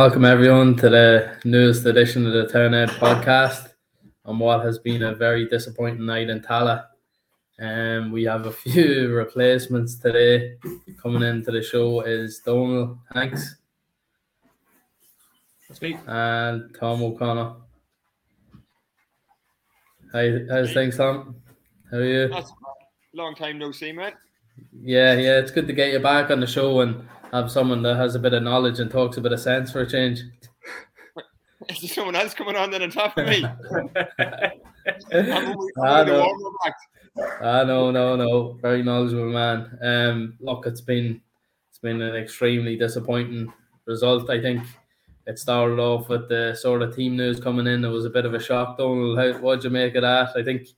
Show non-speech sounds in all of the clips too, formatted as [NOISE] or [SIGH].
Welcome everyone to the newest edition of the Townhead podcast on what has been a very disappointing night in Tallaght. Um, we have a few [LAUGHS] replacements today. Coming into the show is Donald Hanks. That's me. And Tom O'Connor. Hi, how's things, Tom? How are you? That's long time no see, man. Yeah, yeah, it's good to get you back on the show and have someone that has a bit of knowledge and talks a bit of sense for a change. Is [LAUGHS] there someone else coming on then on top of me? [LAUGHS] ah, no. ah, no, no, no. Very knowledgeable man. Um, look, it's been it's been an extremely disappointing result. I think it started off with the sort of team news coming in. It was a bit of a shock. Donald, how what'd you make of that? I think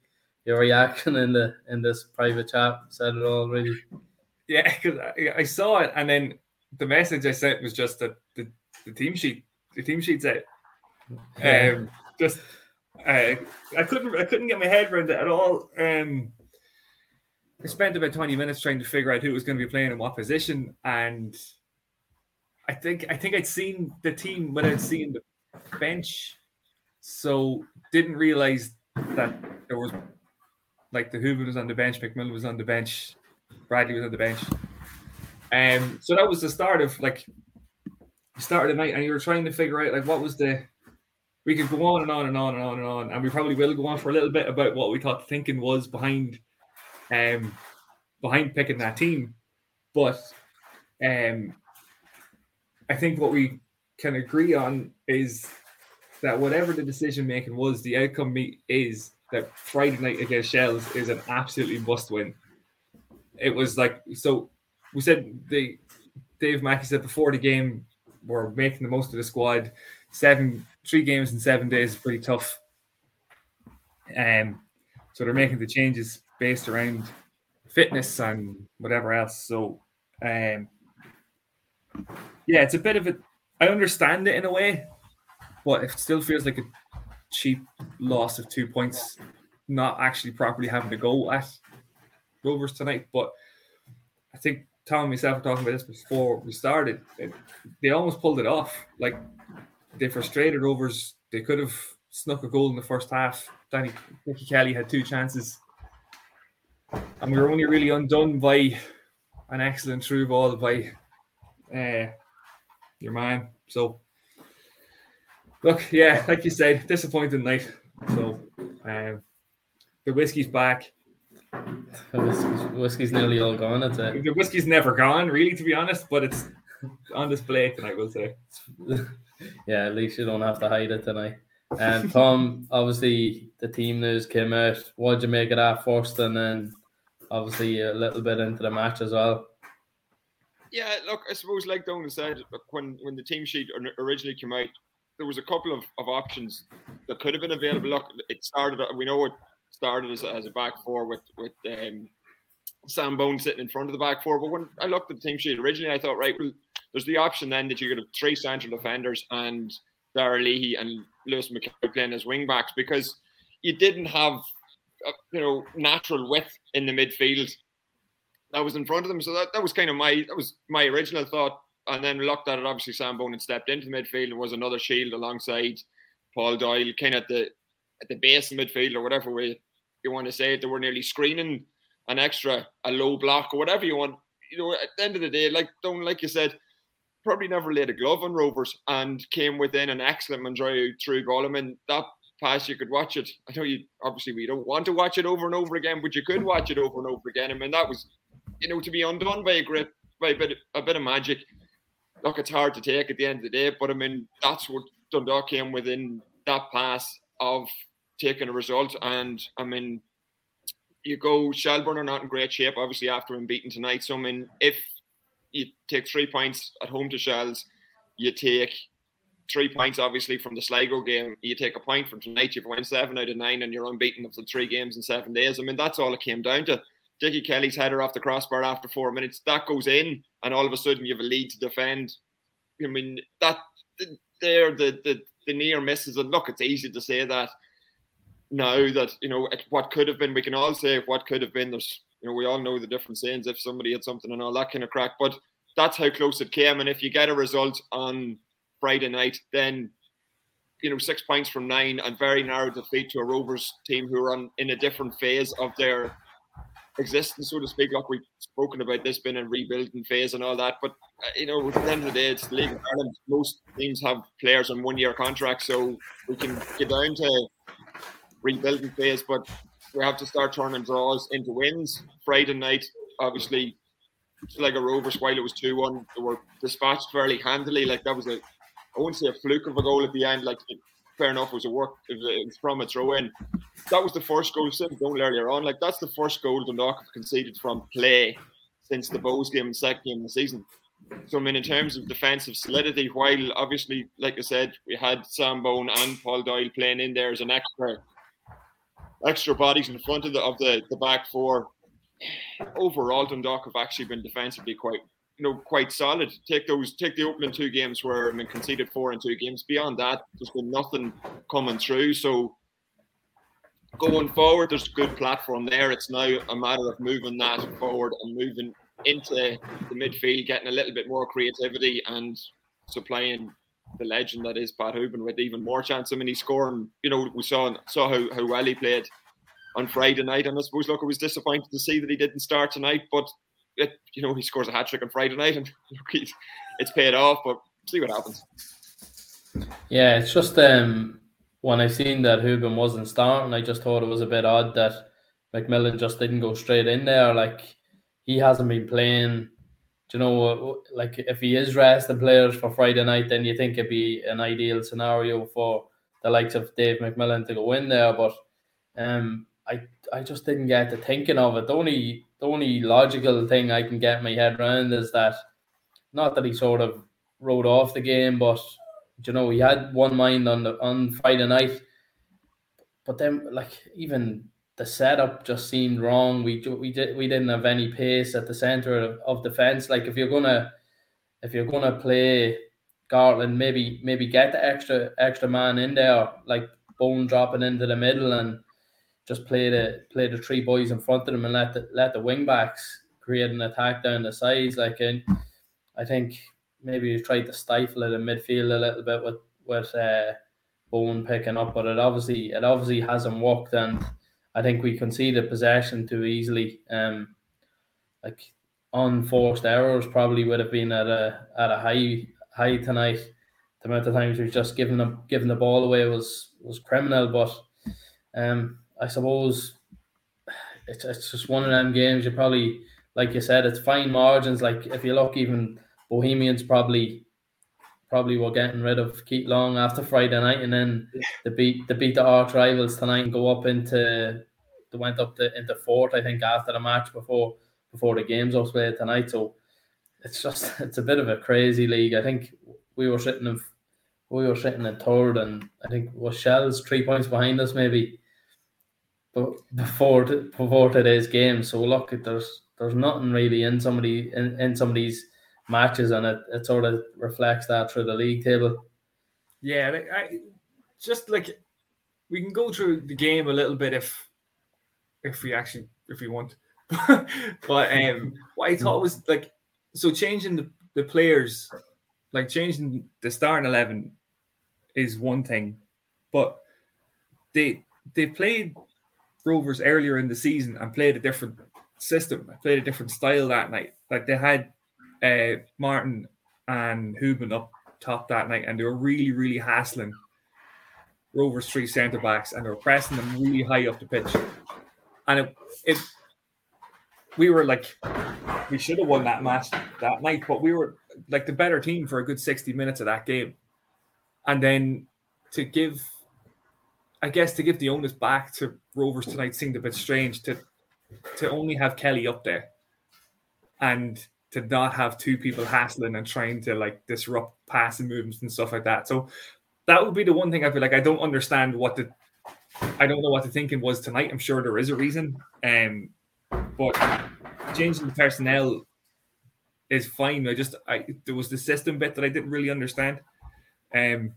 your reaction in the in this private chat said it all really. Yeah, because I, I, saw it, and then the message I sent was just that the, the team sheet, the team sheet's out. Um, just uh, I couldn't I couldn't get my head around it at all. Um, I spent about twenty minutes trying to figure out who was going to be playing in what position, and I think I think I'd seen the team without seeing the bench, so didn't realize that there was like the Hoover was on the bench, McMillan was on the bench, Bradley was on the bench. Um, so that was the start of like you started the night and you were trying to figure out like what was the we could go on and on and on and on and on, and we probably will go on for a little bit about what we thought thinking was behind um behind picking that team. But um I think what we can agree on is that whatever the decision making was, the outcome is that Friday night against Shells is an absolutely must win. It was like so we said the Dave Mackey said before the game we're making the most of the squad. Seven three games in seven days is pretty tough. Um so they're making the changes based around fitness and whatever else. So um yeah, it's a bit of a I understand it in a way, but it still feels like a cheap loss of two points, not actually properly having to go at Rovers tonight. But I think Tom and myself were talking about this before we started. They almost pulled it off. Like they frustrated Rovers. They could have snuck a goal in the first half. Danny Nicky Kelly had two chances. And we were only really undone by an excellent through ball by uh, your man. So Look, yeah, like you said, disappointing night. So um, the whiskey's back. The whiskey's, whiskey's nearly all gone. I'd say. The whiskey's never gone, really, to be honest. But it's on display tonight, we'll say. [LAUGHS] yeah, at least you don't have to hide it tonight. And Tom, obviously, the team news came out. What'd you make of that first, and then obviously a little bit into the match as well? Yeah, look, I suppose like Donald said, when when the team sheet originally came out, there was a couple of, of options that could have been available. Look, it started. We know it started as, as a back four with with um, Sam Bone sitting in front of the back four. But when I looked at the team sheet originally, I thought, right, well, there's the option then that you could have three central defenders and Darragh Leahy and Lewis McKay playing as wing backs because you didn't have uh, you know natural width in the midfield that was in front of them. So that, that was kind of my that was my original thought and then looked at it. Obviously, Sam Bonin stepped into the midfield and was another shield alongside Paul Doyle, kind of at the at the base of midfield or whatever way you want to say it. They were nearly screening an extra, a low block or whatever you want. You know, at the end of the day, like don't like you said, probably never laid a glove on Rovers and came within an excellent Mandroiu through goal. I mean, that pass you could watch it. I know you obviously we don't want to watch it over and over again, but you could watch it over and over again. I mean, that was you know to be undone by a great by a bit a bit of magic look, it's hard to take at the end of the day, but I mean, that's what Dundalk came within that pass of taking a result. And I mean, you go, Shelbourne are not in great shape, obviously, after being beaten tonight. So, I mean, if you take three points at home to Shells, you take three points, obviously, from the Sligo game. You take a point from tonight, you've won seven out of nine, and you're unbeaten of the three games in seven days. I mean, that's all it came down to. Dickie Kelly's header off the crossbar after four minutes, that goes in, and all of a sudden you have a lead to defend. I mean, that there, the, the, the near misses, and look, it's easy to say that now that, you know, what could have been, we can all say what could have been. There's, you know, we all know the different sayings if somebody had something and all that kind of crack, but that's how close it came. And if you get a result on Friday night, then you know six points from nine and very narrow defeat to a Rovers team who are on in a different phase of their existence, so to speak. Like we've spoken about this being a rebuilding phase and all that, but uh, you know, at the end of the day, it's the League of Ireland. Most teams have players on one-year contracts, so we can get down to rebuilding phase, but we have to start turning draws into wins. Friday night, obviously, like a Rovers, while it was 2 1, they were dispatched fairly handily. Like that was a, I wouldn't say a fluke of a goal at the end. Like, fair enough, it was a work, it was, it was from a throw in. That was the first goal, said goal earlier on. Like, that's the first goal Dundalk have conceded from play since the Bohs game and second game of the season. So, I mean, in terms of defensive solidity, while obviously, like I said, we had Sam Bone and Paul Doyle playing in there as an extra extra bodies in front of the of the, the back four. Overall, Dundalk have actually been defensively quite you know quite solid. Take those take the opening two games where I mean conceded four in two games. Beyond that, there's been nothing coming through. So going forward, there's a good platform there. It's now a matter of moving that forward and moving into the midfield, getting a little bit more creativity and supplying the legend that is Pat Hoban with even more chance. I mean, he's scoring. You know, we saw saw how, how well he played on Friday night, and I suppose look, I was disappointed to see that he didn't start tonight. But it, you know, he scores a hat trick on Friday night, and [LAUGHS] it's paid off. But see what happens. Yeah, it's just um when I seen that Hoban wasn't starting, I just thought it was a bit odd that McMillan just didn't go straight in there. Like he hasn't been playing Do you know, like if he is resting players for Friday night, then you think it'd be an ideal scenario for the likes of Dave McMillan to go in there. But um, I I just didn't get to thinking of it. The only the only logical thing I can get my head around is that not that he sort of wrote off the game, but you know he had one mind on the on Friday night. But then, like even the setup just seemed wrong. We we did we didn't have any pace at the center of, of defense. Like if you're gonna if you're gonna play Gartland, maybe maybe get the extra extra man in there, like Bone dropping into the middle and just play the play the three boys in front of them and let the let the wing backs create an attack down the sides. Like and I think maybe you tried to stifle it in midfield a little bit with with uh, Bone picking up, but it obviously it obviously hasn't worked and I think we conceded possession too easily. Um, like unforced errors probably would have been at a at a high high tonight. The amount of times we've just given them given the ball away was was criminal. But um, I suppose it's it's just one of them games. You probably like you said, it's fine margins. Like if you look, even Bohemians probably probably were getting rid of Keith Long after Friday night, and then yeah. they beat they beat the arch rivals tonight and go up into they went up to into fourth, I think, after the match before before the games was played tonight. So it's just [LAUGHS] it's a bit of a crazy league. I think we were sitting in we were sitting in third, and I think was Shells three points behind us maybe. But before before today's game, so look, there's there's nothing really in somebody in, in some of these matches, and it, it sort of reflects that through the league table. Yeah, I, just like we can go through the game a little bit if if we actually if we want. [LAUGHS] but um, what I thought was like so changing the, the players, like changing the starting eleven, is one thing, but they they played Rovers earlier in the season and played a different system, played a different style that night. Like they had uh, Martin and Hoban up top that night, and they were really, really hassling Rovers three centre backs, and they were pressing them really high up the pitch. And it, it we were like, we should have won that match that night, but we were like the better team for a good 60 minutes of that game. And then to give, I guess, to give the onus back to Rovers tonight seemed a bit strange to to only have Kelly up there and to not have two people hassling and trying to like disrupt passing movements and stuff like that. So that would be the one thing I feel like I don't understand what the I don't know what the thinking was tonight. I'm sure there is a reason. Um but changing the personnel is fine. I just I there was the system bit that I didn't really understand. Um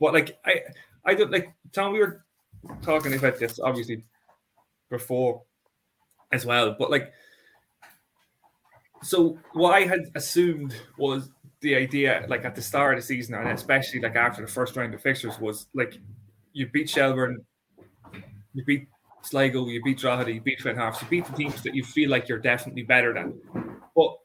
but like I I don't like Tom we were talking about this obviously before as well, but like so what I had assumed was the idea, like at the start of the season, and especially like after the first round of fixtures, was like you beat Shelbourne, you beat Sligo, you beat Drogheda, you beat Finn Harps, you beat the teams that you feel like you're definitely better than. But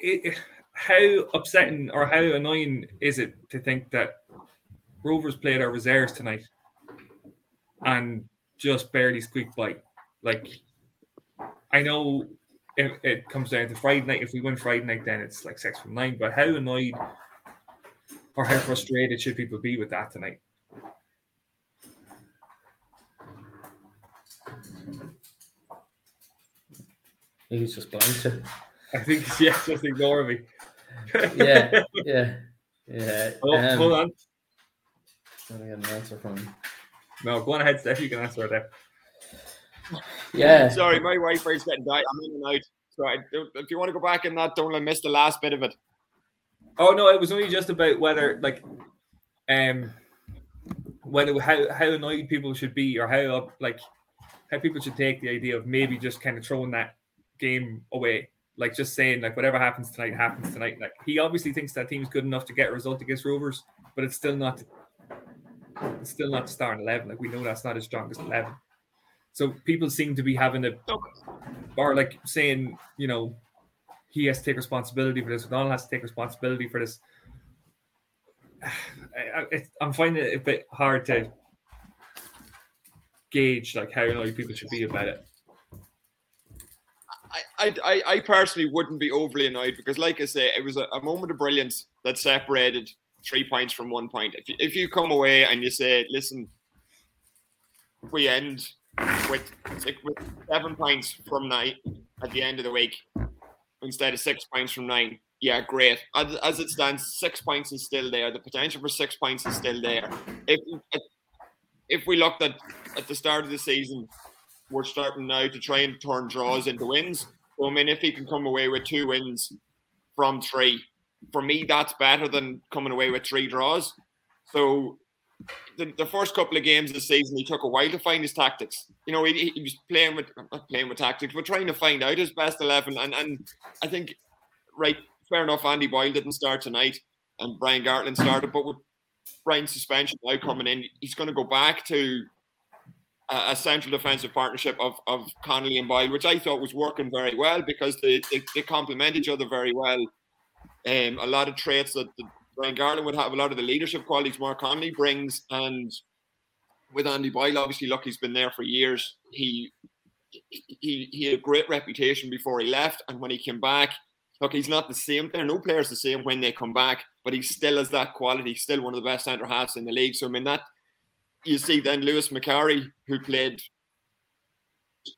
it, how upsetting or how annoying is it to think that Rovers played our reserves tonight and just barely squeaked by? Like, I know if it comes down to Friday night, if we win Friday night, then it's like six from nine. But how annoyed or how frustrated should people be with that tonight? He's just blind. I think [LAUGHS] yeah, just ignore me. yeah, yeah, yeah. [LAUGHS] Oh, um, hold on. Let me get an answer from him. No, go on ahead, Steph. You can answer it there. Yeah. Sorry, my Wi-Fi's getting died. I'm in and out. So I, if you want to go back in that, don't miss the last bit of it. Oh no, it was only just about whether like um whether how how annoyed people should be or how like how people should take the idea of maybe just kind of throwing that game away. Like just saying like whatever happens tonight happens tonight. Like he obviously thinks that team's good enough to get a result against Rovers, but it's still not it's still not the starting eleven. Like we know that's not his strongest eleven. So people seem to be having a or like saying, you know, he has to take responsibility for this. O'Donnell has to take responsibility for this. [SIGHS] I, am finding it a bit hard to gauge like how annoyed people should be about it. I, I, I personally wouldn't be overly annoyed because, like I say, it was a, a moment of brilliance that separated three points from one point. If you, if you come away and you say, listen, we end with, with seven points from nine at the end of the week instead of six points from nine. Yeah, great. As, as it stands, six points is still there. The potential for six points is still there. If if we looked at at the start of the season, we're starting now to try and turn draws into wins. I mean, if he can come away with two wins from three, for me, that's better than coming away with three draws. So the, the first couple of games of the season, he took a while to find his tactics. You know, he, he was playing with playing with tactics, but trying to find out his best eleven. And and I think, right, fair enough. Andy Boyle didn't start tonight, and Brian Gartland started, but with Brian's suspension now coming in, he's going to go back to a, a central defensive partnership of of Connolly and Boyle, which I thought was working very well because they they, they complement each other very well. Um, a lot of traits that the, Brian Gartland would have a lot of the leadership qualities Mark Connolly brings, and with Andy Boyle, obviously, look, he's been there for years. He he he had a great reputation before he left, and when he came back, look, he's not the same. There are no players the same when they come back, but he still has that quality. He's still one of the best centre halves in the league. So I mean that you see then Lewis McCarry, who played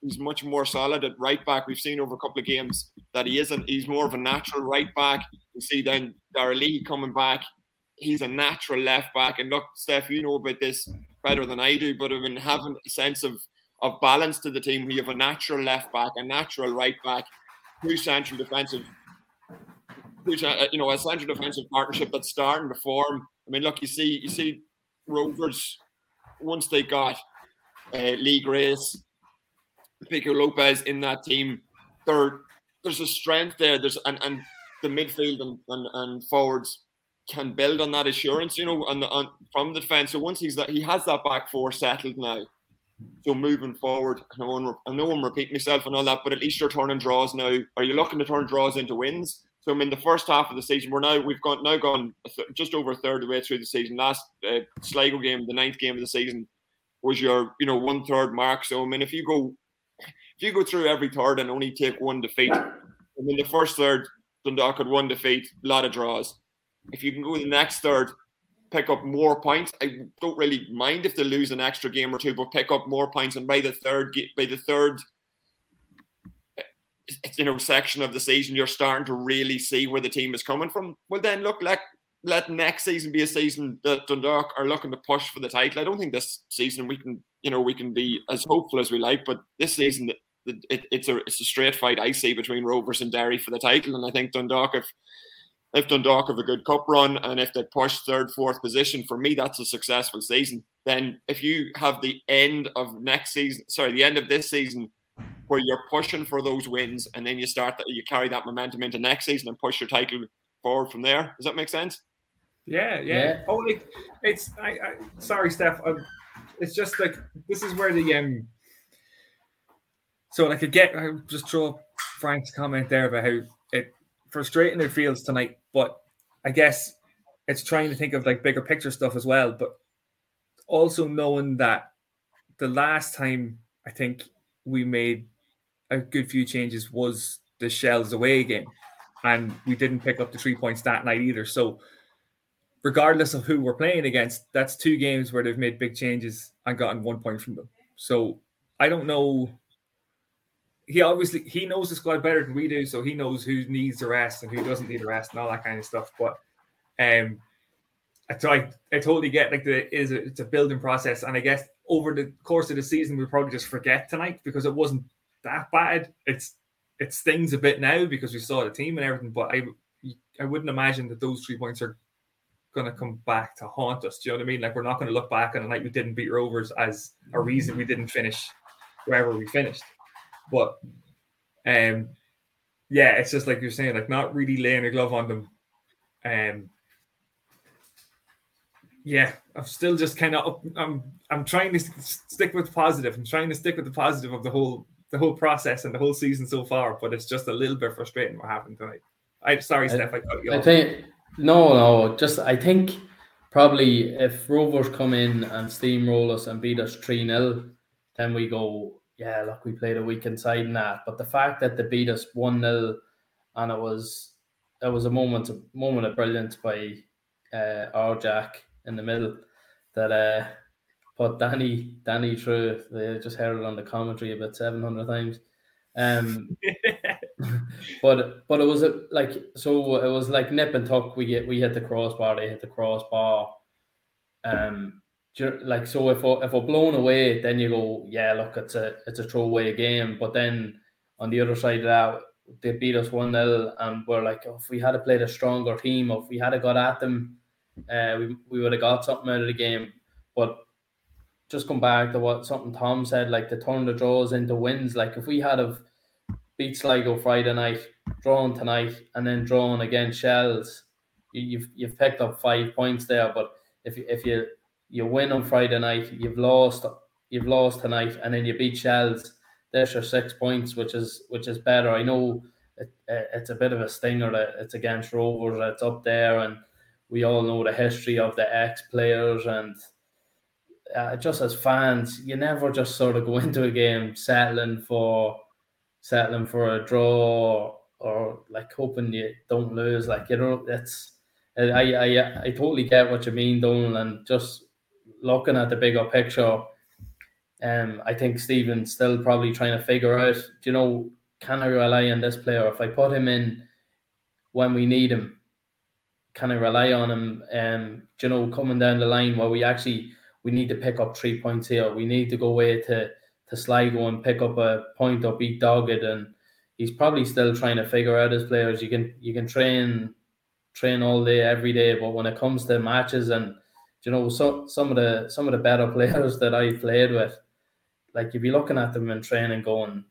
he's much more solid at right back. We've seen over a couple of games that he isn't. He's more of a natural right back. You see then Darragh Leahy coming back. He's a natural left back. And look, Steph, you know about this better than I do, but I mean having a sense of of balance to the team. We have a natural left back, a natural right back, two central defensive, two, uh, you know, a central defensive partnership that's starting to form. I mean, look, you see, you see, Rovers once they got uh, Lee Grace, Pico Lopes in that team, there there's a strength there. There's and, and the midfield and, and, and forwards can build on that assurance, you know, on the on, from the defense. So once he's that he has that back four settled now. So moving forward, I know, I know I'm repeating myself and all that, but at least you're turning draws now. Are you looking to turn draws into wins? So I mean, the first half of the season, we're now we've got now gone just over a third of the way through the season. Last uh, Sligo game, the ninth game of the season, was your you know one third mark. So I mean, if you go if you go through every third and only take one defeat, I mean the first third Dundalk had one defeat, a lot of draws. If you can go the next third, pick up more points. I don't really mind if they lose an extra game or two, but pick up more points. And by the third, by the third, you know, section of the season, you're starting to really see where the team is coming from. Well, then look, let let next season be a season that Dundalk are looking to push for the title. I don't think this season we can, you know, we can be as hopeful as we like, but this season it, it's a it's a straight fight I see between Rovers and Derry for the title, and I think Dundalk if if Dundalk have a good cup run and if they push third, fourth position, for me that's a successful season. Then if you have the end of next season, sorry, the end of this season where you're pushing for those wins, and then you start that you carry that momentum into next season and push your title forward from there. Does that make sense? Yeah, yeah. yeah. Oh, like it's. I, I sorry, Steph. I'm, it's just like this is where the um. So like I could get, I just throw Frank's comment there about how it frustrating it feels tonight, but I guess it's trying to think of like bigger picture stuff as well, but also knowing that the last time I think we made a good few changes was the Shells away game, and we didn't pick up the three points that night either. So, regardless of who we're playing against, that's two games where they've made big changes and gotten one point from them. So, I don't know. He obviously he knows the squad better than we do, so he knows who needs the rest and who doesn't need the rest and all that kind of stuff. But um, so I, I totally get like the is it's a building process, and I guess over the course of the season we'll probably just forget tonight because it wasn't that bad. It's it stings a bit now because we saw the team and everything, but I I wouldn't imagine that those three points are going to come back to haunt us. Do you know what I mean? Like we're not going to look back on the night we didn't beat Rovers as a reason we didn't finish wherever we finished. But um, yeah, it's just like you're saying, like not really laying a glove on them. Um, yeah, I'm still just kind of I'm I'm trying to stick with positive. I'm trying to stick with the positive of the whole the whole process and the whole season so far. But it's just a little bit frustrating what happened tonight. I'm sorry, I, Steph. I cut you I think no, no. Just I think probably if Rovers come in and steamroll us and beat us three 0 then we go. Yeah, look, we played a week inside in that. But the fact that they beat us one 0 and it was it was a moment a moment of brilliance by uh, our Jack in the middle that uh, put Danny Danny through. They just heard it on the commentary about seven hundred times. Um, [LAUGHS] but but it was a, like so it was like nip and tuck. We get we hit the crossbar, they hit the crossbar. Um, like so if we're, if we're blown away, then you go, yeah, look, it's a it's a throwaway game. But then on the other side of that, they beat us one 0 and we're like, oh, if we had played a stronger team, if we had got at them, uh, we, we would have got something out of the game. But just come back to what something Tom said, like to turn the draws into wins. Like if we had have beat Sligo Friday night, drawn tonight, and then drawn against Shells, you've you've picked up five points there. But if if you you win on Friday night, you've lost you've lost tonight, and then you beat Shells. There's your six points, which is which is better. I know it, it's a bit of a stinger that it's against Rovers, it's up there, and we all know the history of the ex players and uh, just as fans, you never just sort of go [LAUGHS] into a game settling for settling for a draw or like hoping you don't lose. Like you know, it's I I I totally get what you mean, Donald, and just looking at the bigger picture. Um, I think Stephen's still probably trying to figure out, you know, can I rely on this player? If I put him in when we need him, can I rely on him? Um, you know, coming down the line where we actually we need to pick up three points here. We need to go away to to Sligo and pick up a point or beat Dogged, and he's probably still trying to figure out his players. You can you can train train all day every day, but when it comes to matches and you know so, some of the some of the better [LAUGHS] players that I played with, like you'd be looking at them in training, going,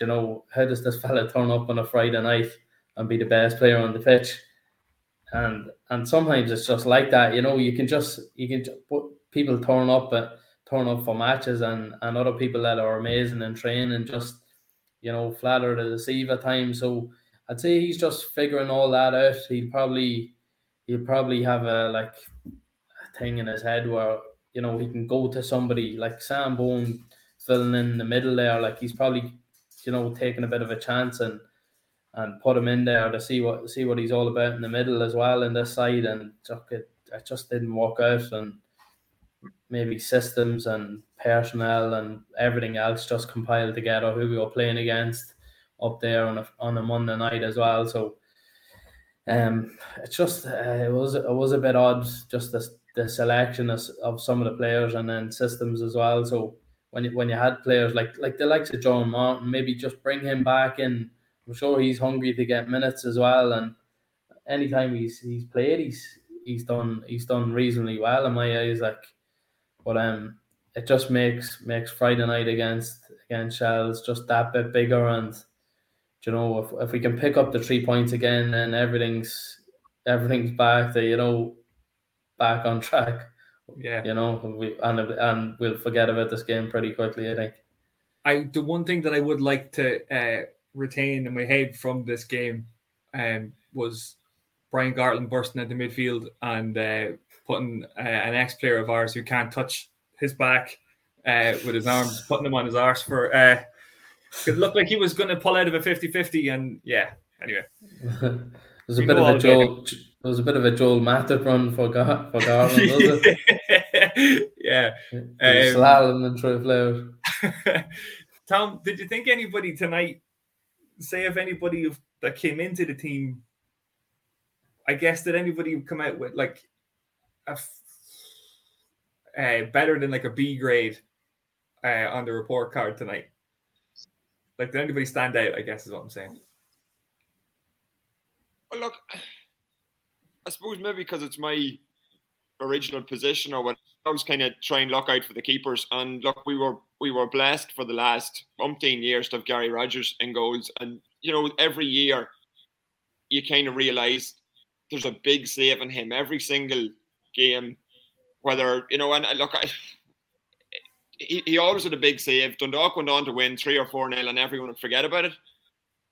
you know, how does this [LAUGHS] fella turn up on a Friday night and be the best player on the pitch? and and sometimes it's just like that. You know, you can just you can people turn up at turn up for matches and and other people that are amazing and train and just you know flatter to deceive at times. So I'd say he's just figuring all that out. He'll probably he'll probably have a like a thing in his head where you know he can go to somebody like Sam Bone filling in the middle there. Like he's probably you know taking a bit of a chance and and put him in there to see what see what he's all about in the middle as well in this side. And it, it just didn't work out, and maybe systems and personnel and everything else just compiled together who we were playing against up there on a on a Monday night as well. So um, it's just uh, it was it was a bit odd just the the selection of, of some of the players and then systems as well. So when you, when you had players like like the likes of John Martin, maybe just bring him back in I'm sure he's hungry to get minutes as well. And anytime he's he's played, he's he's done he's done reasonably well in my eyes. Like, but um, it just makes makes Friday night against against Shells just that bit bigger and you know if, if we can pick up the three points again then everything's everything's back to you know back on track. Yeah. You know we and and we'll forget about this game pretty quickly I think. I the one thing that I would like to uh, retain in my head from this game um, was Brian Gartland bursting into midfield and uh, putting uh, an ex player of ours who can't touch his back uh, with his arms, putting him on his arse for. Uh, it looked like he was going to pull out of a 50-50 and yeah. Anyway, [LAUGHS] there's a bit of a Joel. There was a bit of a Joel Matip run for Gar- for Gartland, was it? [LAUGHS] yeah, um, slalom and through [LAUGHS] flow. Tom, did you think anybody tonight? Say if anybody that came into the team, I guess did anybody come out with like uh, better than like a B grade uh, on the report card tonight? Like, did anybody stand out? I guess is what I'm saying. Well, look, I suppose maybe because it's my original position or what I was kind of trying to look out for the keepers. And look, we were we were blessed for the last umpteen years to have Gary Rogers in goals. And you know, every year you kind of realise there's a big save in him every single game. Whether you know, and I look, I, he, he always had a big save. Dundalk went on to win three or four nil, and everyone would forget about it.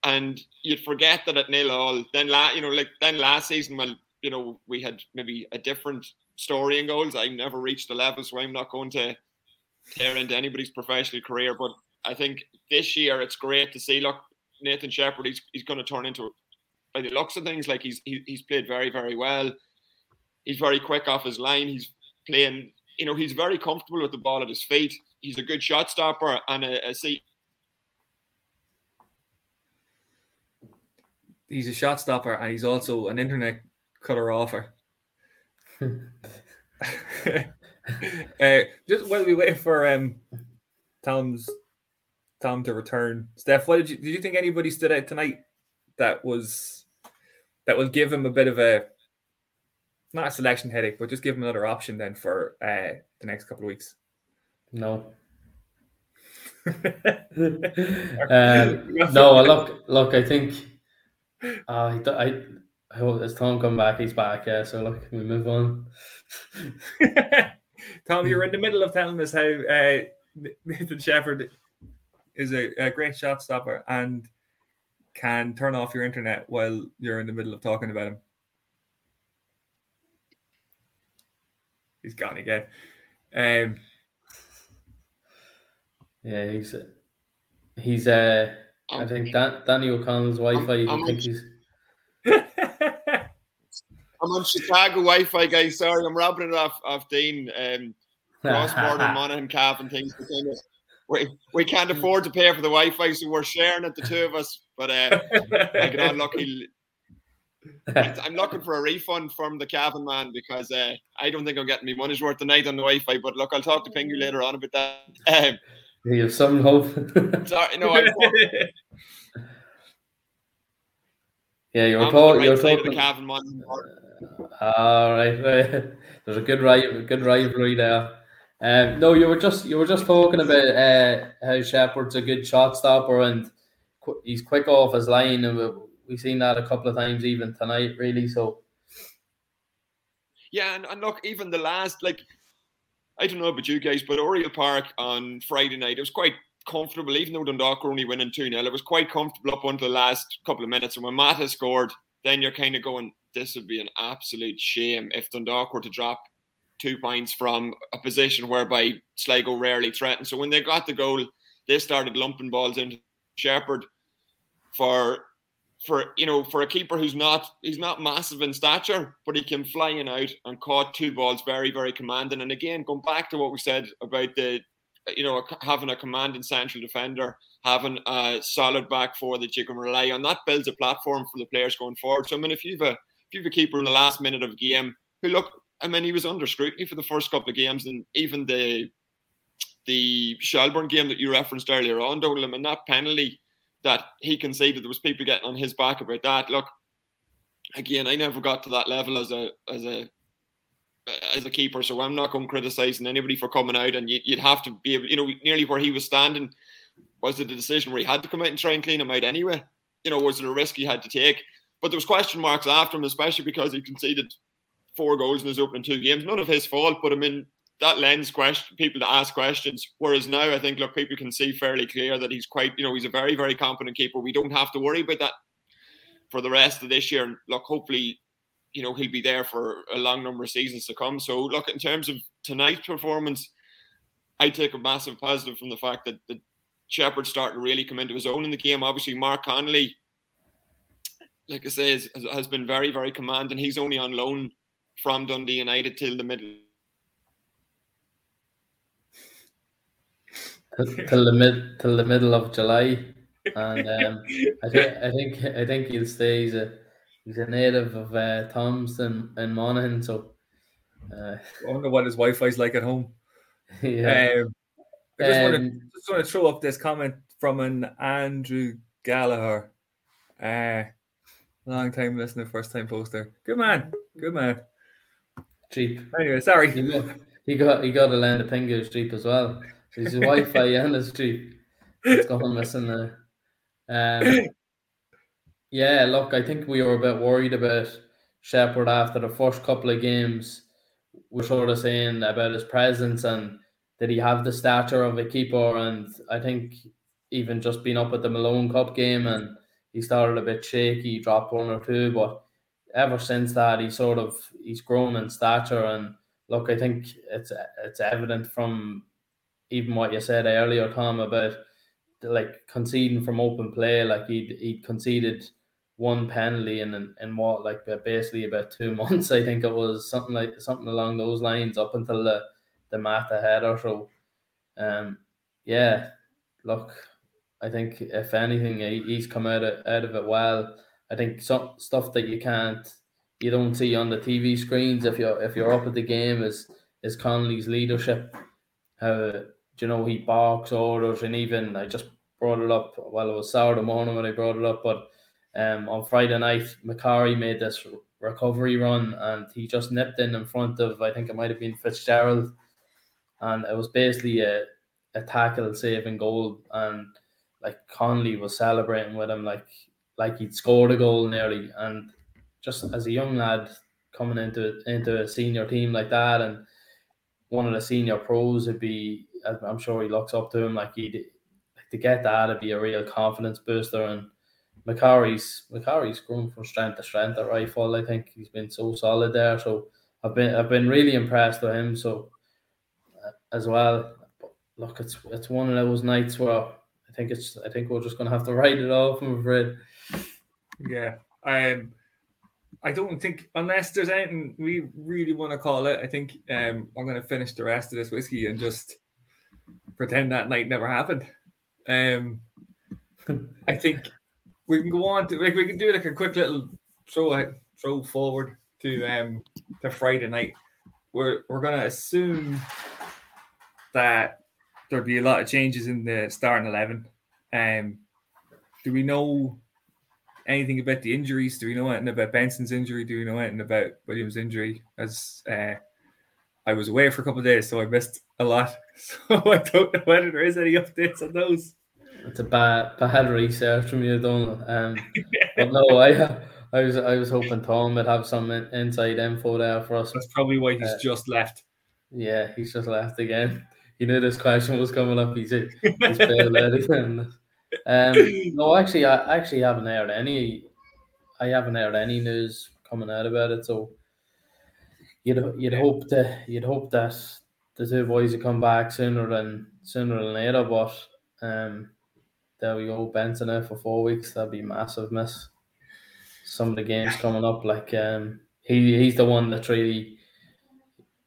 And you'd forget that at nil all. Then, la, you know, like then last season, well, you know, we had maybe a different story in goals. I never reached the level, so I'm not going to tear into anybody's professional career. But I think this year it's great to see. Look, Nathan Shepherd, he's, he's going to turn into, by the looks of things, like he's he, he's played very very well. He's very quick off his line. He's playing you know, he's very comfortable with the ball at his feet. He's a good shot stopper and a, a see. He's a shot stopper and he's also an internet cutter offer. [LAUGHS] uh, just while we wait for um, Tom's Tom to return, Steph, what did you did you think anybody stood out tonight that was that will give him a bit of a not a selection headache, but just give him another option then for uh, the next couple of weeks. No. [LAUGHS] um, no, look, look. I think uh, I, I, hope as Tom come back, he's back. Yeah, so look, we move on. [LAUGHS] Tom, you're in the middle of telling us how uh, [LAUGHS] Nathan Shepherd is a, a great shot stopper and can turn off your internet while you're in the middle of talking about him. He's gone again. Um, yeah, he's he's uh, I think Dan, Danny O'Connell's Wi-Fi. I'm, I'm think he's. I'm on Chicago Wi-Fi, guys. Sorry, I'm robbing it off off Dean. Um, cross border [LAUGHS] Monaghan calf and things. We, we can't afford to pay for the Wi-Fi, so we're sharing it, the two of us. But uh, I got unlucky [LAUGHS] I'm looking for a refund from the cabin man because uh, I don't think I'm getting my money's worth tonight on the Wi-Fi. But look, I'll talk to Pingu later on about that. [LAUGHS] Um, you have some hope. sorry, no, I'm, yeah, you're talking. Right you're talking. The cabin man. [LAUGHS] All right, there's a good right, good rivalry there. Um, no, you were just you were just talking about uh, how Shepherd's a good shot stopper and qu- he's quick off his line and we've seen that a couple of times even tonight, really. So yeah, and, and look, even the last like I don't know about you guys, but Oriel Park on Friday night, it was quite comfortable, even though Dundalk were only winning 2 0. It was quite comfortable up until the last couple of minutes. And when Matt has scored, then you're kind of going, this would be an absolute shame if Dundalk were to drop two points from a position whereby Sligo rarely threatened. So when they got the goal, they started lumping balls into Shepherd for for you know for a keeper who's not he's not massive in stature, but he can fly in out and caught two balls very very commanding. And again, going back to what we said about the you know having a commanding central defender, having a solid back four that you can rely on, that builds a platform for the players going forward. So I mean, if you've a if you've a keeper in the last minute of a game who look, I mean, he was under scrutiny for the first couple of games, and even the the Shelbourne game that you referenced earlier on, Dolan, I mean, that penalty that he conceded. There was people getting on his back about that. Look, again, I never got to that level as a as a as a keeper, so I'm not going criticizing anybody for coming out. And you, would have to be able, you know, nearly where he was standing. Was it a decision where he had to come out and try and clean him out anyway? You know, was it a risk he had to take? But there was question marks after him, especially because he conceded four goals in his opening two games. None of his fault, but I mean that lends question people to ask questions. Whereas now, I think look, people can see fairly clear that he's quite, you know, he's a very, very competent keeper. We don't have to worry about that for the rest of this year. And look, hopefully, you know, he'll be there for a long number of seasons to come. So look, in terms of tonight's performance, I take a massive positive from the fact that the Shepherd started to really come into his own in the game. Obviously, Mark Connolly, like I say, has, has been very, very commanding. He's only on loan from Dundee United till the middle till the mid till the middle of July, and um, I think [LAUGHS] I think I think he'll stay. He's a he's a native of uh, Thompson and Monaghan, so. Uh, I wonder what his Wi-Fi's like at home. [LAUGHS] Yeah. Um, I just, um, want to, just want to throw up this comment from an Andrew Gallagher. Uh, long time listener, first time poster. Good man, good man. Cheap. Anyway, sorry. He got he got, he got a land of Pingo cheap as well. His Wi-Fi and his cheap. It's gone missing there. Um, yeah, look, I think we were a bit worried about Shepherd after the first couple of games. We're sort of saying about his presence and did he have the stature of a keeper? And I think even just being up at the Malone Cup game and he started a bit shaky, dropped one or two, but ever since that he sort of he's grown in stature and look, I think it's it's evident from even what you said earlier, Tom, about like conceding from open play, like he he conceded one penalty in in what like basically about two [LAUGHS] months. I think it was something like something along those lines up until the the Mata header. So, um, yeah, look, I think if anything, he's come out of, out of it well. I think some stuff that you can't, you don't see on the TV screens if you're if you're up at the game is is Connolly's leadership. How you know he barks orders, and even I just brought it up. Well, it was Saturday morning when I brought it up, but um, on Friday night, Macari made this recovery run, and he just nipped in in front of I think it might have been Fitzgerald, and it was basically a a tackle saving goal, and like Connolly was celebrating with him like like he'd scored a goal nearly, and just as a young lad coming into into a senior team like that, and one of the senior pros would be I'm sure he looks up to him like he to get that it'd be a real confidence booster. And Macari's Macari's grown from strength to strength at rifle. I think he's been so solid there. So I've been I've been really impressed with him. So uh, as well, look, it's it's one of those nights where I think it's I think we're just gonna have to write it off. I'm afraid. Yeah. Um. I don't think unless there's anything we really want to call it. I think um, I'm going to finish the rest of this whiskey and just pretend that night never happened. Um, I think we can go on to like we can do like a quick little throw throw forward to um to Friday night. We're we're gonna assume that there'll be a lot of changes in the starting eleven. Um, do we know anything about the injuries? Do we know anything about Benson's injury? Do we know anything about Williams' injury? As uh, I was away for a couple of days, so I missed a lot. [LAUGHS] So I don't know whether there is any updates on those. It's a bad bad research from you, Donald. Um, [LAUGHS] but no, I I was I was hoping Tom would have some inside info there for us. That's probably why he's uh, just left. Yeah, he's just left again. He knew this question was coming up. He's he's [LAUGHS] failed again. Um, no, actually, I actually haven't heard any. I haven't heard any news coming out about it. So you'd you'd hope that you'd hope that the two boys would come back sooner than sooner than later. But um, there we go, Benson out for four weeks. That'd be massive miss. Some of the games coming up, like um, he he's the one that really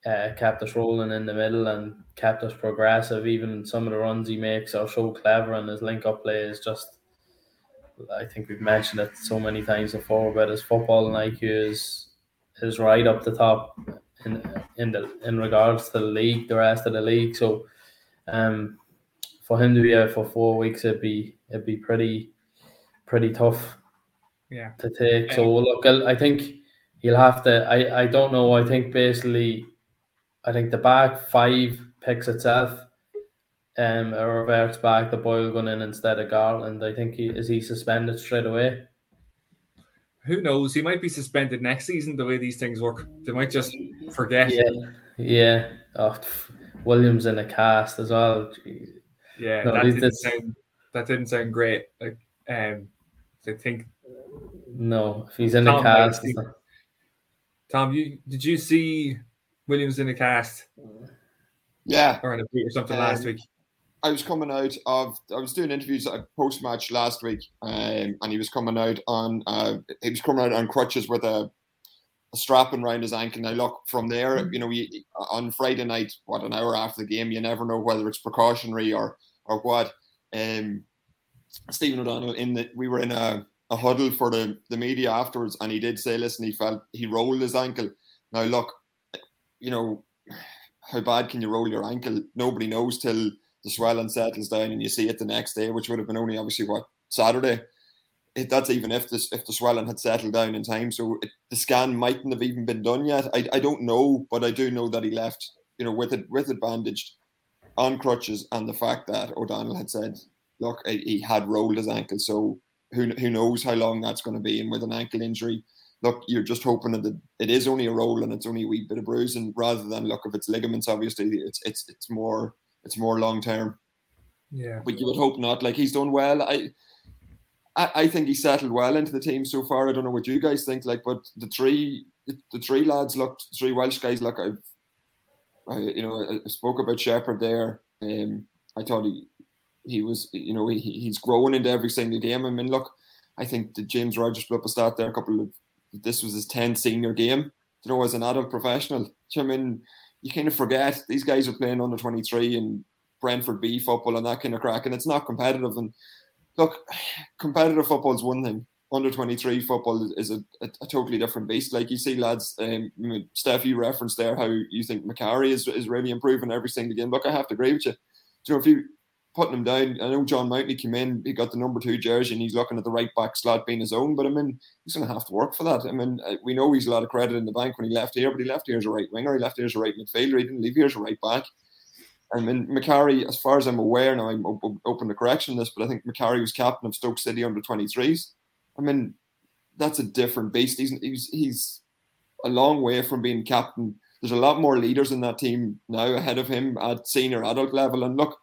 uh, kept us rolling in the middle and kept us progressive. Even some of the runs he makes are so clever, and his link up play is just. I think we've mentioned it so many times before, but his football and IQ is is right up the top in in the in regards to the league, the rest of the league. So, um, for him to be out for four weeks, it'd be it'd be pretty pretty tough. Yeah. To take. So look, I think he'll have to. I I don't know. I think basically I think the back five picks itself. Um, it reverts back to Boyle going in instead of Gartland. I think he is he suspended straight away. Who knows? He might be suspended next season. The way these things work, they might just forget. Yeah, yeah. Oh, Williams in the cast as well. Yeah, no, that, didn't sound, that didn't sound great. Like, um, I think no, if he's in Tom, the cast. Tom, you did you see Williams in the cast? Yeah, or in a beat or something um, last week. I was coming out of I was doing interviews at post match last week, um, and he was coming out on uh, he was coming out on crutches with a, a strapping around his ankle. Now look from there, mm. you know, on Friday night, what an hour after the game, you never know whether it's precautionary or or what. Um, Stephen O'Donnell in the we were in a, a huddle for the the media afterwards, and he did say, listen, he felt he rolled his ankle. Now look, you know, how bad can you roll your ankle? Nobody knows till the swelling settles down and you see it the next day, which would have been only obviously what Saturday. It, that's even if this if the swelling had settled down in time. So it, the scan mightn't have even been done yet. I, I don't know, but I do know that he left, you know, with it with it bandaged, on crutches, and the fact that O'Donnell had said, look, he had rolled his ankle. So who who knows how long that's going to be, and with an ankle injury, look, you're just hoping that it is only a roll and it's only a wee bit of bruising, rather than look if it's ligaments. Obviously, it's it's it's more it's more long term. Yeah. But you would hope not. Like he's done well. I, I, I think he settled well into the team so far. I don't know what you guys think. Like, but the three, the three lads looked, three Welsh guys look. I've, I, you know, I spoke about Shepherd there. Um, I thought he, he was, you know, he, he's growing into every single game. I mean, look, I think the James Rogers blew up a start there. A couple of, this was his 10th senior game. You know, as an adult professional. I mean, you kind of forget these guys are playing under 23 and Brentford B football and that kind of crack, and it's not competitive. And look, competitive football is one thing. Under 23 football is a, a, a totally different beast. Like you see, lads, um, Steph, you referenced there how you think Macari is, is really improving every single game. Look, I have to agree with you. you know, if you putting him down. I know John Mountney came in, he got the number two jersey, and he's looking at the right back slot being his own. But I mean, he's going to have to work for that. I mean, we know he's a lot of credit in the bank when he left here, but he left here as a right winger, he left here as a right midfielder, he didn't leave here as a right back. I mean, Macari, as far as I'm aware, now I'm open to correction this, but I think Macari was captain of Stoke City under 23s. I mean, that's a different beast. He's, he's, he's a long way from being captain. There's a lot more leaders in that team now ahead of him at senior adult level. And look,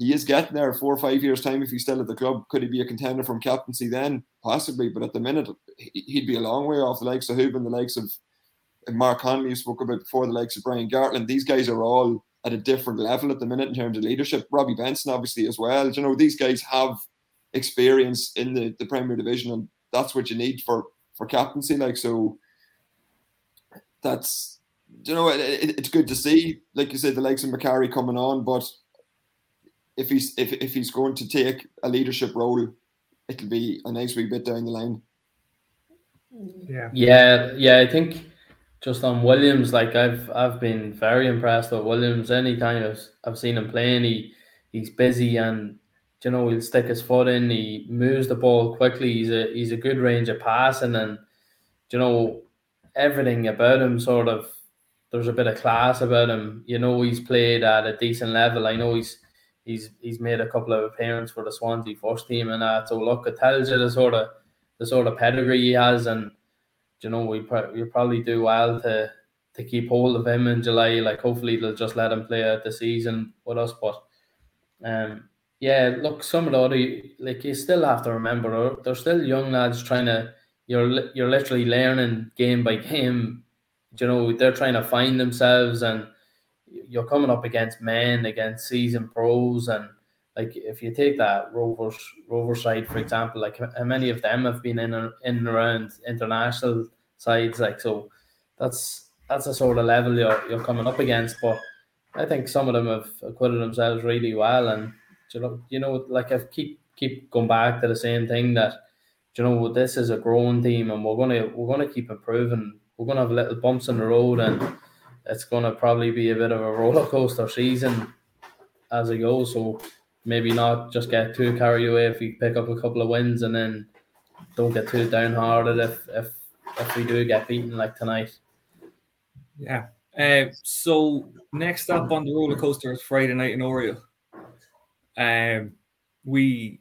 he is getting there four or five years' time if he's still at the club. Could he be a contender from captaincy then? Possibly, but at the minute, he'd be a long way off the likes of Hoban, the likes of Mark Connolly, you spoke about before, the likes of Brian Gartland. These guys are all at a different level at the minute in terms of leadership. Robbie Benson, obviously, as well. You know, these guys have experience in the, the Premier Division, and that's what you need for, for captaincy. Like, so that's, you know, it, it, it's good to see, like you said, the likes of Macari coming on, but if he's if, if he's going to take a leadership role, it'll be a nice wee bit down the line. Yeah. Yeah, yeah. I think just on Williams, like I've I've been very impressed with Williams. Anytime I've, I've seen him playing, he he's busy and you know he'll stick his foot in. He moves the ball quickly. He's a he's a good range of passing and you know everything about him sort of. There's a bit of class about him. You know he's played at a decent level. I know he's he's he's made a couple of appearances for the Swansea first team and that. So look, it tells you the sort of the sort of pedigree he has, and you know we pro- probably do well to to keep hold of him in July. Like hopefully they'll just let him play out the season with us. But um, yeah, look, some of the other like you still have to remember they're still young lads trying to. You're you're literally learning game by game. You know they're trying to find themselves and you're coming up against men, against seasoned pros, and like if you take that Rovers Rover side for example, like how many of them have been in in and around international sides, like so that's that's a sort of level you're you're coming up against. But I think some of them have acquitted themselves really well, and you know, you know, like I keep keep going back to the same thing that you know this is a growing team, and we're gonna we're gonna keep improving. We're gonna have little bumps in the road, and it's going to probably be a bit of a roller coaster season as it goes. So maybe not just get too carried away if we pick up a couple of wins and then don't get too downhearted if if if we do get beaten like tonight. Yeah, Uh, so next up on the roller coaster is Friday night in Oriel. Um, we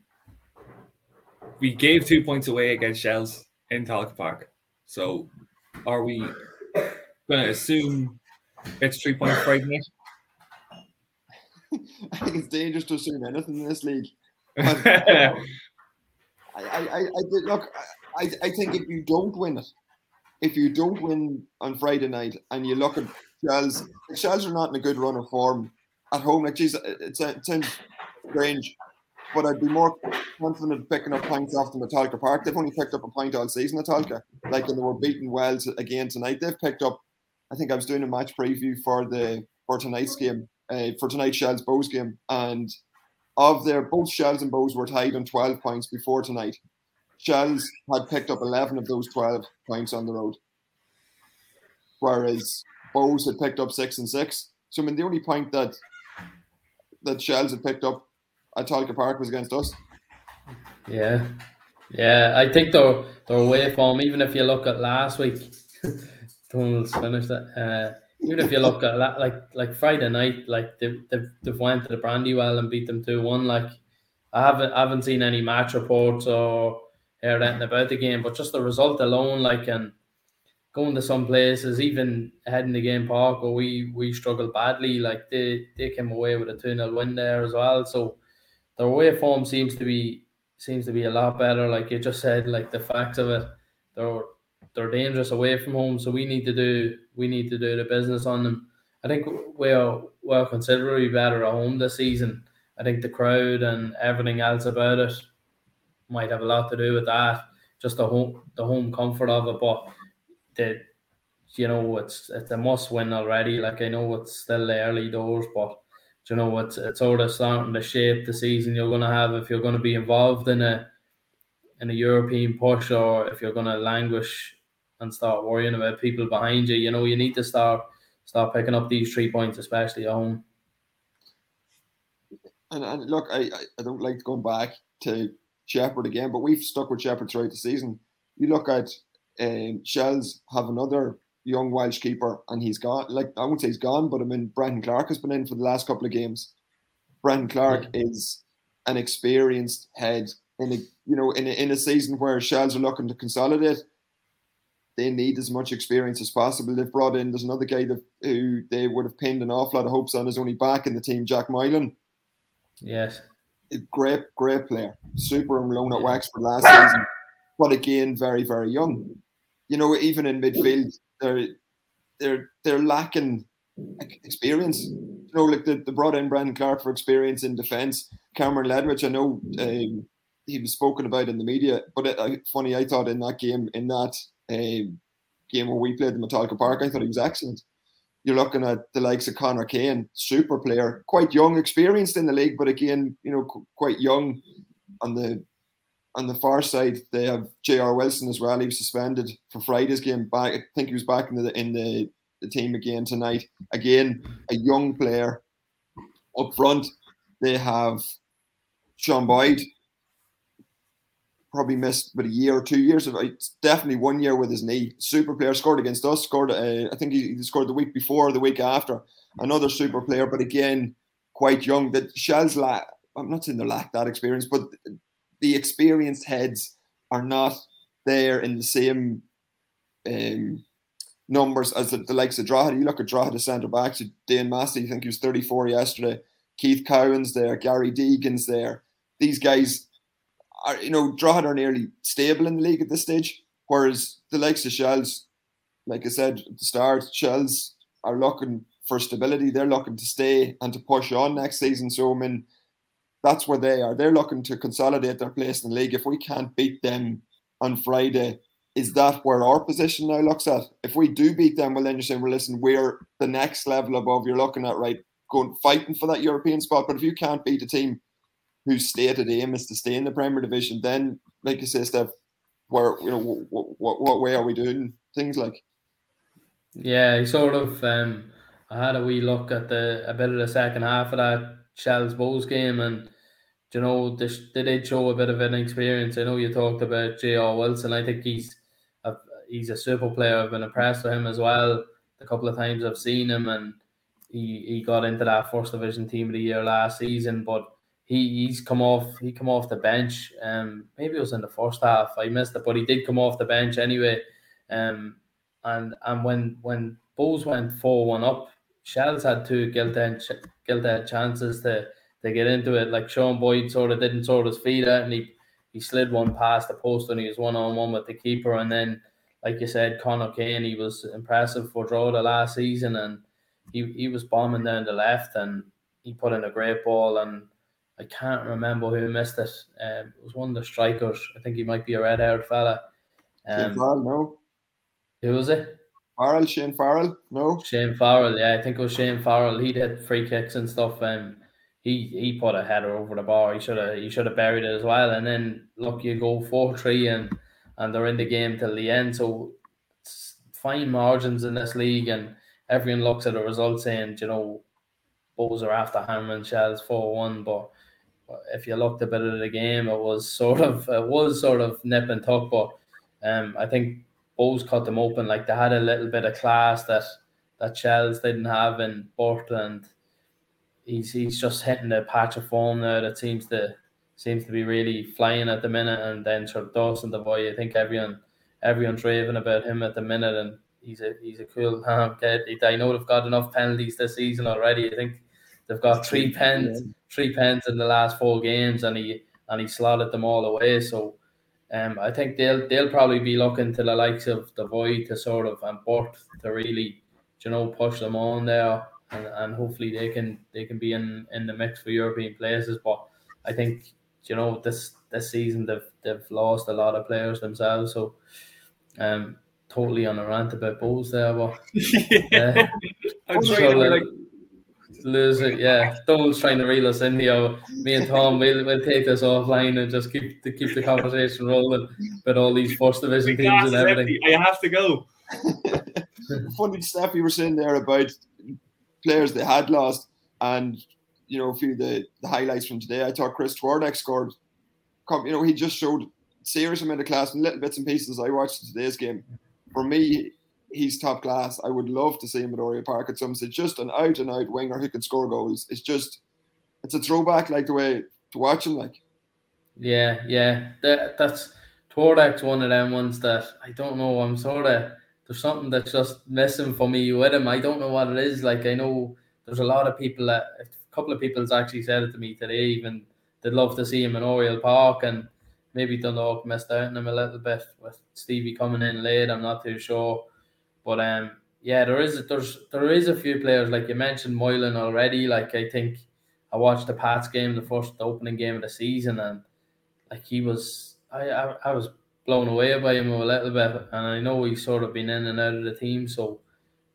we gave two points away against Shels in Tolka Park. So are we going to assume it's three points Friday night? I think it's dangerous to assume anything in this league. [LAUGHS] I, I, I, I look. I, I think if you don't win it, if you don't win on Friday night, and you look at Shels, Shels are not in a good run of form at home. Like, geez, it, it sounds strange, but I'd be more confident picking up points off them at Tolka Park. They've only picked up a point all season at Tolka. Like, and they were beaten well again tonight. They've picked up. I think I was doing a match preview for the for tonight's game, uh, for tonight's Shels Bohs game, and of their both Shels and Bohs were tied on 12 points before tonight. Shels had picked up 11 of those 12 points on the road, whereas Bohs had picked up six and six. So I mean, the only point that that Shels had picked up at Tolka Park was against us. Yeah, yeah. I think they're they're away from even if you look at last week. [LAUGHS] Donald's finished it. Uh, even if you look at that, like like Friday night, like they they've, they've went to the Brandywell and beat them two one. Like I haven't I haven't seen any match reports or heard anything about the game, but just the result alone, like and going to some places, even heading the game park where we we struggled badly, like they they came away with a two 0 win there as well. So their away form seems to be seems to be a lot better. Like you just said, like the facts of it, they're they're dangerous away from home. So we need to do we need to do the business on them. I think we're we're considerably better at home this season. I think the crowd and everything else about it might have a lot to do with that. Just the home the home comfort of it, but the you know it's it's a must win already. Like I know it's still the early doors, but you know it's it's sort of starting to shape the season you're going to have if you're going to be involved in a in a European push or if you're going to languish and start worrying about people behind you. You know you need to start start picking up these three points, especially at home. And, and look, I, I don't like going back to Shepherd again, but we've stuck with Shepherd throughout the season. You look at um, Shels have another young Welsh keeper, and he's gone. Like I won't say he's gone, but I mean Brendan Clarke has been in for the last couple of games. Brendan Clarke yeah. is an experienced head in a you know in a, in a season where Shels are looking to consolidate. They need as much experience as possible. They've brought in. There's another guy that who they would have pinned an awful lot of hopes on is only back in the team, Jack Moylan. Yes great, great player. Super on loan at Wexford last season, but again, very, very young. You know, even in midfield, they're they're they're lacking experience. You know, like they, they brought in Brendan Clarke for experience in defence. Cameron Ledwidge, I know um, he was spoken about in the media, but it, I, funny, I thought in that game, in that um, game where we played the Metallica Park, I thought he was excellent you're looking at the likes of Conor Kane, super player, quite young, experienced in the league, but again, you know, quite young. On the on the far side, they have J.R. Wilson as well. He was suspended for Friday's game. Back, I think he was back in the in the, the team again tonight. Again, a young player up front. They have Sean Boyd, probably missed but a year or two years. Of definitely one year with his knee. Super player scored against us. Scored. Uh, I think he, he, scored the week before, the week after. Another super player, but again, quite young. That Shels lack. I'm not saying they lack that experience, but the experienced heads are not there in the same um, numbers as the, the likes of Drogheda. You look at Drogheda centre backs. Dane Massey, I think he was 34 yesterday. Keith Cowan's there. Gary Deegan's there. These guys are you know Drogheda are nearly stable in the league at this stage, whereas the likes of Shels, like I said at the start, Shels are looking for stability. They're looking to stay and to push on next season. So I mean, that's where they are. They're looking to consolidate their place in the league. If we can't beat them on Friday, is that where our position now looks at? If we do beat them, well then you're saying, well, listen, we're the next level above. You're looking at right, going fighting for that European spot. But if you can't beat a team whose stated aim is to stay in the Premier Division, then, like you say, Steph, where you know what, what, what way are we doing things like? Yeah, sort of. Um, I had a wee look at the a bit of the second half of that Shels Bohs game, and you know they, they did show a bit of an experience. I know you talked about J.R. Wilson. I think he's a, he's a super player. I've been impressed with him as well. A couple of times I've seen him, and he, he got into that first division team of the year last season, but he, he's come off he come off the bench. Um, maybe it was in the first half. I missed it, but he did come off the bench anyway. Um, and and when when Bohs went four one up, Shels had two gilt edge chances to to get into it. Like Sean Boyd sort of didn't sort his feet out, and he he slid one past the post, and he was one on one with the keeper. And then, like you said, Conor Kane, he was impressive for Drogheda last season, and he he was bombing down the left, and he put in a great ball. And I can't remember who missed it. Um, it was one of the strikers. I think he might be a red haired fella. Um, Farrell, no. Who was it? Farrell, Shane Farrell, no. Shane Farrell, yeah, I think it was Shane Farrell. He did free kicks and stuff. Um, he he put a header over the bar. He should have he should have buried it as well. And then look, you go four three and and they're in the game till the end. So fine margins in this league, and everyone looks at the results saying, you know, Bohs are after hammering Shels four one. But if you looked a bit of the game, it was sort of it was sort of nip and tuck. But um, I think Bohs cut them open. Like they had a little bit of class that that Shels didn't have in Burt and he's he's just hitting a patch of form now that seems to seems to be really flying at the minute. And then sort of Dawson Devoy, I think everyone everyone's raving about him at the minute, and he's a he's a cool [LAUGHS] kid. I know they've got enough penalties this season already. I think they've got three pens three pens in the last four games, and he and he slotted them all away. So. Um, I think they'll they'll probably be looking to the likes of Devoy to sort of and Burt to really, you know, push them on there and, and hopefully they can they can be in, in the mix for European places. But I think you know this this season they've they've lost a lot of players themselves. So um totally on a rant about Bohs there, but [LAUGHS] uh, [LAUGHS] I'm trying to lose it. Yeah, Dole's trying to reel us in here. Me and Tom, we'll, we'll take this offline and just keep to keep the conversation rolling But all these first division teams and everything. I have to go. [LAUGHS] Funny stuff you were saying there about players they had lost. And, you know, a few of the, the highlights from today, I thought Chris Twardek scored. Come, you know, he just showed serious amount of class and little bits and pieces I watched today's game. For me, he's top class. I would love to see him at Oriel Park at some stage. Just an out and out winger who can score goals. It's just, it's a throwback like the way to watch him. Like, yeah, yeah, that, that's Twardek's one of them ones that I don't know. I'm sort of there's something that's just missing for me with him. I don't know what it is. Like I know there's a lot of people that a couple of people's actually said it to me today. Even they'd love to see him in Oriel Park, and maybe Dundalk missed out on him a little bit with Stevie coming in late. I'm not too sure, but um, yeah, there is there's there is a few players like you mentioned Moylan already. Like I think I watched the Pats game, the first opening game of the season, and like he was I I, I was blown away by him a little bit, and I know he's sort of been in and out of the team, so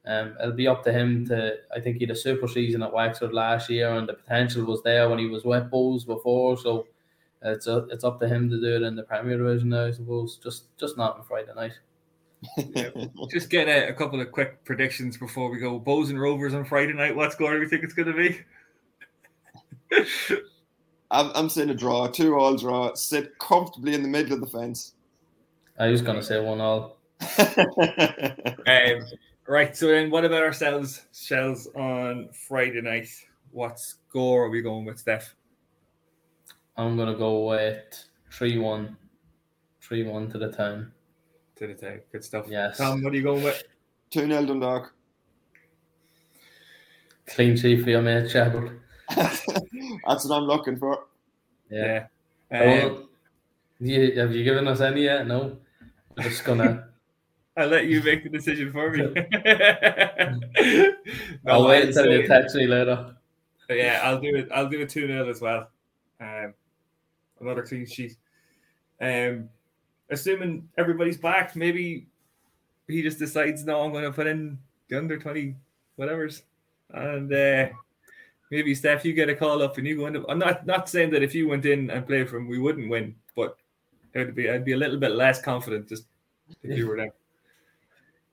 um, it'll be up to him to. I think he had a super season at Wexford last year, and the potential was there when he was with Bulls before. So it's a, it's up to him to do it in the Premier Division now. I suppose just just not on Friday night. Yeah. [LAUGHS] Just get a, a, couple of quick predictions before we go. Bohs and Rovers on Friday night. What score do we think it's going to be? [LAUGHS] I'm, I'm saying a draw, two all draw. Sit comfortably in the middle of the fence. I was gonna say one all. [LAUGHS] um, right. So then, what about ourselves, Shels, on Friday night? What score are we going with, Steph? I'm gonna go with three one. Three one to the town. To the town. Good stuff. Yes. Tom, what are you going with? Two 0 Dundalk. Clean sheet for your mate Shepard. [LAUGHS] That's what I'm looking for. Yeah. yeah. Um, you, have you given us any yet? No. I'm just gonna. [LAUGHS] I'll let you make the decision for me. [LAUGHS] no, I'll wait until you text me later. Yeah, I'll do it. I'll do a two 0 as well. Um, another clean sheet. Um, assuming everybody's back, maybe he just decides, no, I'm going to put in the under twenty, whatever's, and uh, maybe Steph, you get a call up and you go in. I'm not not saying that if you went in and played for him, we wouldn't win, but it would be I'd be a little bit less confident just if you were there. [LAUGHS]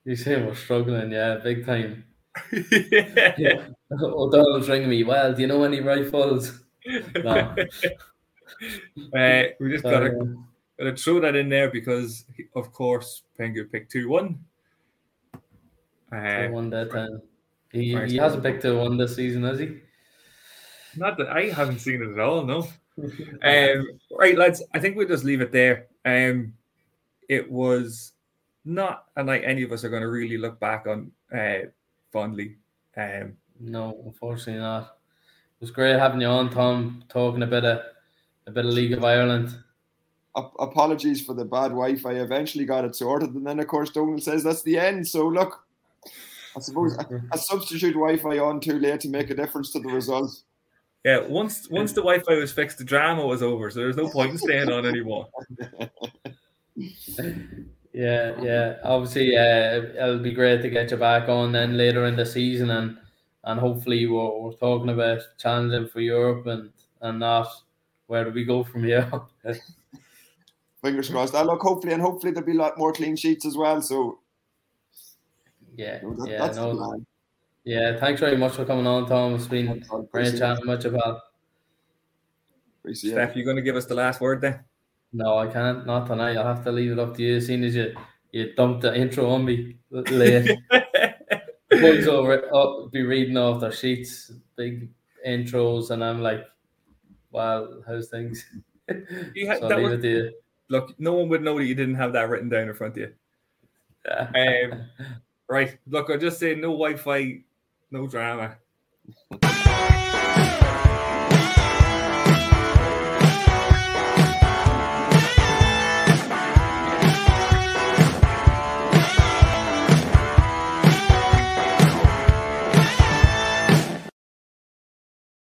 You say we're struggling, yeah, big time. yeah. [LAUGHS] yeah. O'Donnell's ringing me. Well, do you know any rifles? [LAUGHS] No. uh, we just gotta, gotta throw that in there because, of course, Pengu picked two one, Uh, one that time. He, he hasn't picked a one this season, has he? not that I haven't seen it at all. No. [LAUGHS] Um, right, lads. I think we'll just leave it there. Um, it was not a night any of us are going to really look back on uh, fondly. Um, No, unfortunately not. It was great having you on, Tom, talking a bit of a bit of League of Ireland. Ap- apologies for the bad Wi-Fi. I eventually got it sorted, and then of course Donald says that's the end. So look, I suppose a, a substitute Wi-Fi on too late to make a difference to the result. yeah, once once the Wi-Fi was fixed, the drama was over, so there's no point in staying on anymore. [LAUGHS] Yeah, yeah. Obviously, uh, it'll be great to get you back on then later in the season, and and hopefully we're, we're talking about challenging for Europe and and not where do we go from here. [LAUGHS] Fingers crossed. Ah, look, hopefully, and hopefully there'll be a lot more clean sheets as well. So yeah, you know, that, yeah, that's no, yeah. Thanks very much for coming on, Tom. It's been That's great Appreciate chatting with you, pal. Appreciate. Steph, you going to give us the last word then? No, I can't. Not tonight. I'll have to leave it up to you. Seeing as you you dumped the intro on me late. [LAUGHS] boys will re- uh, be reading off their sheets, big intros, and I'm like, wow, how's things?" You had- [LAUGHS] so that I'll leave was- it to you. Look, no one would know that you didn't have that written down in front of you. Yeah. Um, right. Look, I'll just say no Wi-Fi, no drama. [LAUGHS]